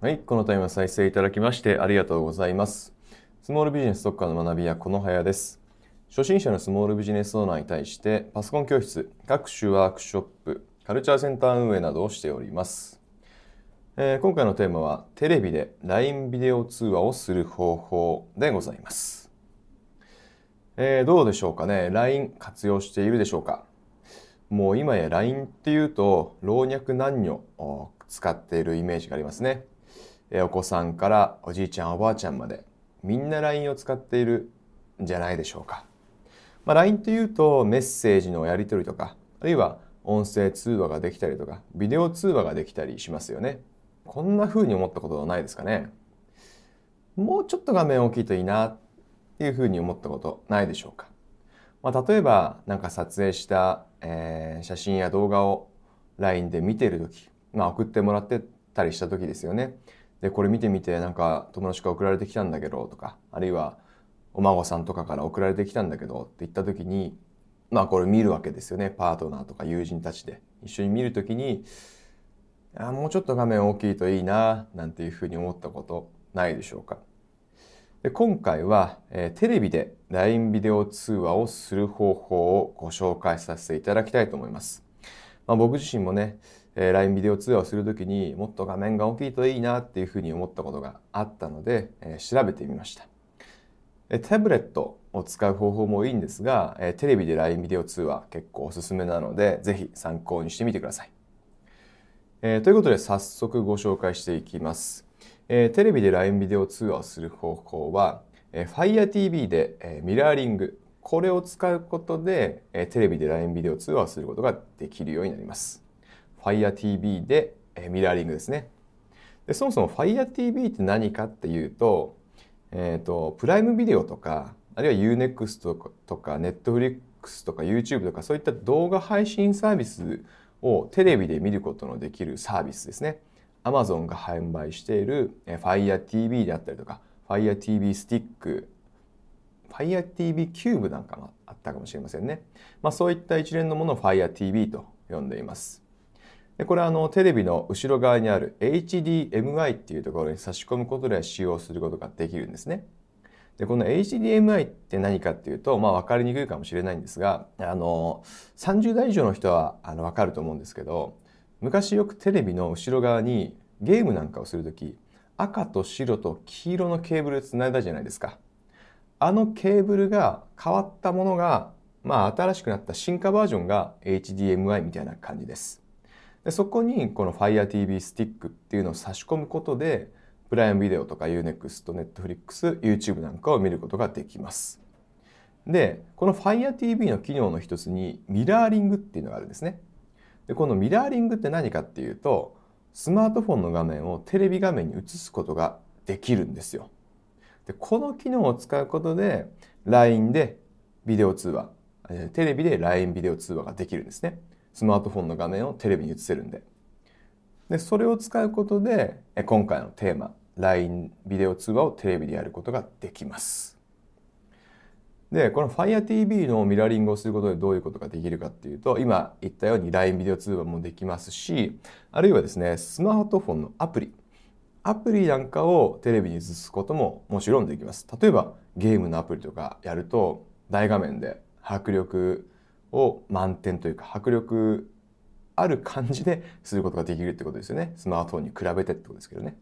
はい、このタイムは再生いただきましてありがとうございます。スモールビジネス特化の学び屋このはやです。初心者のスモールビジネスオーナーに対してパソコン教室、各種ワークショップ、カルチャーセンター運営などをしております。えー、今回のテーマはテレビで LINE ビデオ通話をする方法でございます。えー、どうでしょうかね ?LINE 活用しているでしょうか？もう今や LINE っていうと老若男女を使っているイメージがありますね。お子さんからおじいちゃんおばあちゃんまでみんな LINE を使っているんじゃないでしょうか。まあ、LINE っていうとメッセージのやり取りとかあるいは音声通話ができたりとかビデオ通話ができたりしますよね。こんな風に思ったことはないですかね。もうちょっと画面大きいといいなっていう風に思ったことないでしょうか。まあ、例えばなんか撮影した、えー、写真や動画を LINE で見てる時、まあ、送ってもらってたりした時ですよね。でこれ見てみてなんか友達から送られてきたんだけどとかあるいはお孫さんとかから送られてきたんだけどって言った時にまあこれ見るわけですよねパートナーとか友人たちで一緒に見る時にあもうちょっと画面大きいといいななんていうふうに思ったことないでしょうか。で今回は、えー、テレビで LINE ビデオ通話をする方法をご紹介させていただきたいと思います。まあ、僕自身もね、え、LINE ビデオ通話をするときにもっと画面が大きいといいなっていうふうに思ったことがあったので、え、調べてみましたえ。タブレットを使う方法もいいんですが、えテレビで LINE ビデオ通話結構おすすめなので、ぜひ参考にしてみてください。え、ということで早速ご紹介していきます。え、テレビで LINE ビデオ通話をする方法は、えー、FireTV で、え、ミラーリング、これを使うことで、え、テレビで LINE ビデオ通話をすることができるようになります。FireTV で、え、ミラーリングですね。でそもそも FireTV って何かっていうと、えっ、ー、と、プライムビデオとか、あるいは Unext とか Netflix とか YouTube とかそういった動画配信サービスをテレビで見ることのできるサービスですね。Amazon が販売している Fire TV であったりとか Fire TV スティック Fire TV キューブなんかもあったかもしれませんね。まあ、そういった一連のものを Fire TV と呼んでいます。でこれはあのテレビの後ろ側にある HDMI っていうところに差し込むことで使用することができるんですね。でこの HDMI って何かっていうと、まあ、分かりにくいかもしれないんですがあの30代以上の人はあの分かると思うんですけど昔よくテレビの後ろ側にゲームなんかをする時赤と白と黄色のケーブルつないだじゃないですか。あのケーブルが変わったものが、まあ新しくなった進化バージョンが HDMI みたいな感じです。でそこにこの FireTV スティックっていうのを差し込むことでプライムビデオとか Unext、Netflix、YouTube なんかを見ることができます。で、この FireTV の機能の一つにミラーリングっていうのがあるんですね。で、このミラーリングって何かっていうと、スマートフォンの画面をテレビ画面に映すことができるんですよ。で、この機能を使うことで LINE でビデオ通話、テレビで LINE ビデオ通話ができるんですね。スマートフォンの画面をテレビに映せるんで。で、それを使うことで、今回のテーマ、LINE ビデオ通話をテレビでやることができます。で、この FireTV のミラーリングをすることでどういうことができるかっていうと、今言ったように LINE ビデオ通話もできますし、あるいはですね、スマートフォンのアプリ、アプリなんかをテレビに映すことももちろんできます。例えばゲームのアプリとかやると大画面で迫力を満点というか迫力ある感じですることができるってことですよね。スマートフォンに比べてってことですけどね。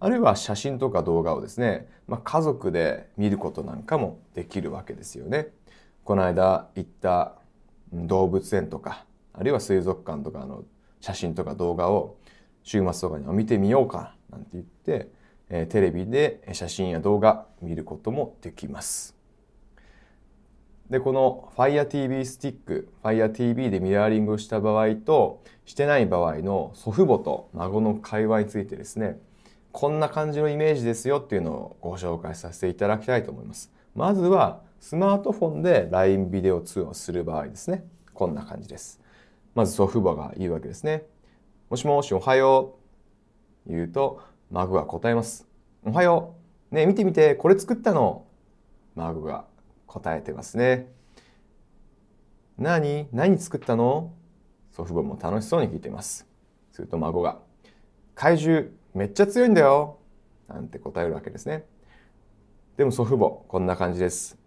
あるいは写真とか動画をですね、まあ、家族で見ることなんかもできるわけですよね。この間行った動物園とか、あるいは水族館とかの写真とか動画を週末とかに見てみようかなんて言って、えテレビで写真や動画見ることもできます。で、この Fire TV スティック、Fire TV でミラーリングをした場合としてない場合の祖父母と孫の会話についてですね、こんな感じのイメージですよっていうのをご紹介させていただきたいと思います。まずはスマートフォンで LINE ビデオ通話する場合ですね。こんな感じです。まず祖父母が言うわけですね。もしもしおはよう。言うと孫が答えます。おはよう。ね見てみて、これ作ったの。孫が答えてますね。何何作ったの？祖父母も楽しそうに聞いています。すると孫が怪獣めっちゃ強いんだよ。なんて答えるわけですね。でも祖父母、こんな感じです。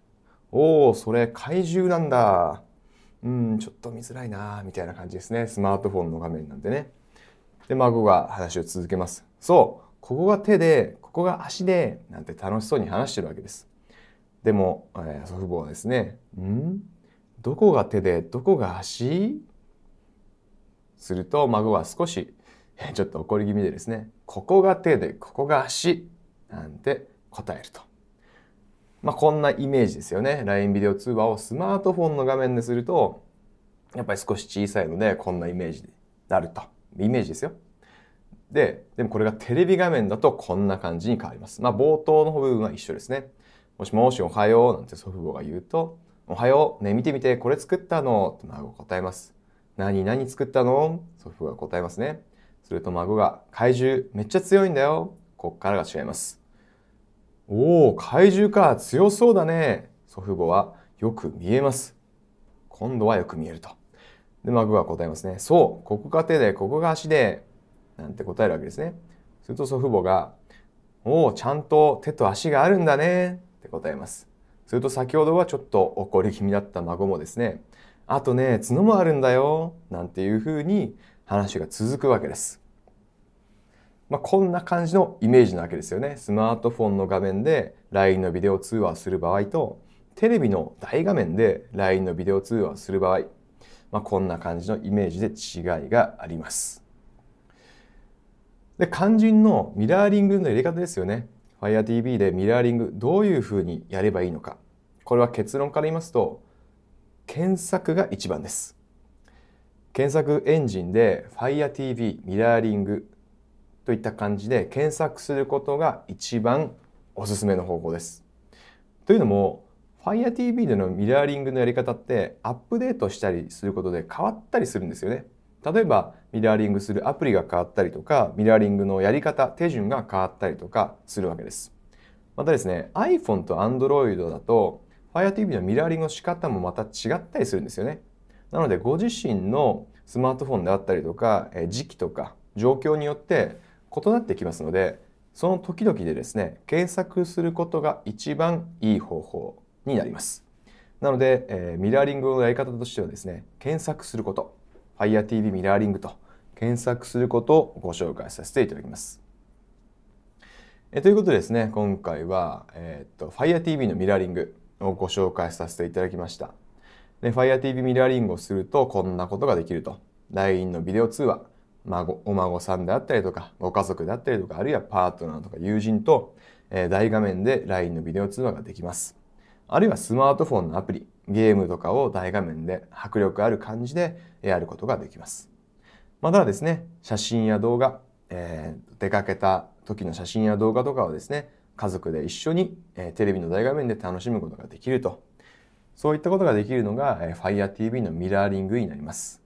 おお、それ怪獣なんだ。うん、ちょっと見づらいな、みたいな感じですね。スマートフォンの画面なんでね。で、孫が話を続けます。そう、ここが手で、ここが足で、なんて楽しそうに話してるわけです。でも、えー、祖父母はですね、ん？どこが手で、どこが足？すると孫は少しえ、ちょっと怒り気味でですね、ここが手で、ここが足なんて答えると。まあ、こんなイメージですよね。LINE ビデオ通話をスマートフォンの画面ですると、やっぱり少し小さいので、こんなイメージになると。イメージですよ。で、でもこれがテレビ画面だとこんな感じに変わります。まあ、冒頭の部分は一緒ですね。もしもしおはようなんて祖父母が言うと、おはよう、ね、見てみて、これ作ったの？って孫が答えます。何何作ったの？祖父母が答えますね。すると孫が、怪獣、めっちゃ強いんだよ。こっからが違います。おお、怪獣か、強そうだね。祖父母は、よく見えます。今度はよく見えると。で、孫が答えますね。そう、ここが手で、ここが足で、なんて答えるわけですね。すると祖父母が、おお、ちゃんと手と足があるんだね。って答えます。すると先ほどはちょっと怒り気味だった孫もですね、あとね、角もあるんだよ。なんていうふうに話が続くわけです。まあ、こんな感じのイメージなわけですよね。スマートフォンの画面で LINE のビデオ通話をする場合と、テレビの大画面で LINE のビデオ通話をする場合、まあ、こんな感じのイメージで違いがあります。で、肝心のミラーリングのやり方ですよね。FireTV でミラーリングどういうふうにやればいいのか。これは結論から言いますと、検索が一番です。検索エンジンで FireTV ミラーリングといった感じで検索することが一番おすすめの方法です。というのも FireTV でのミラーリングのやり方ってアップデートしたりすることで変わったりするんですよね。例えばミラーリングするアプリが変わったりとかミラーリングのやり方手順が変わったりとかするわけです。またですね iPhone と Android だと FireTV のミラーリングの仕方もまた違ったりするんですよね。なのでご自身のスマートフォンであったりとか時期とか状況によって異なってきますのでその時々でですね検索することが一番いい方法になりますなので、え、ミラーリングのやり方としてはですね検索すること FireTV ミラーリングと検索することをご紹介させていただきます。えということでですね今回は、えー、っと FireTV のミラーリングをご紹介させていただきました。で FireTV ミラーリングをするとこんなことができると。LINE のビデオ通話孫お孫さんであったりとかご家族であったりとかあるいはパートナーとか友人と、えー、大画面で LINE のビデオ通話ができます。あるいはスマートフォンのアプリ。ゲームとかを大画面で迫力ある感じでやることができます。またはですね写真や動画、えー、出かけた時の写真や動画とかをですね家族で一緒に、えー、テレビの大画面で楽しむことができると。そういったことができるのが、えー、FireTV のミラーリングになります。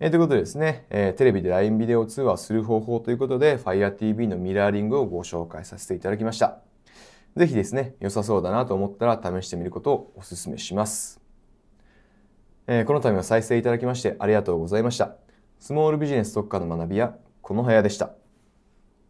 えー、ということでですね、えー、テレビで LINE ビデオ通話をする方法ということで FireTV のミラーリングをご紹介させていただきました。ぜひですね、良さそうだなと思ったら試してみることをお勧めします。えー、この度は再生いただきましてありがとうございました。スモールビジネス特化の学びやこの部屋でした。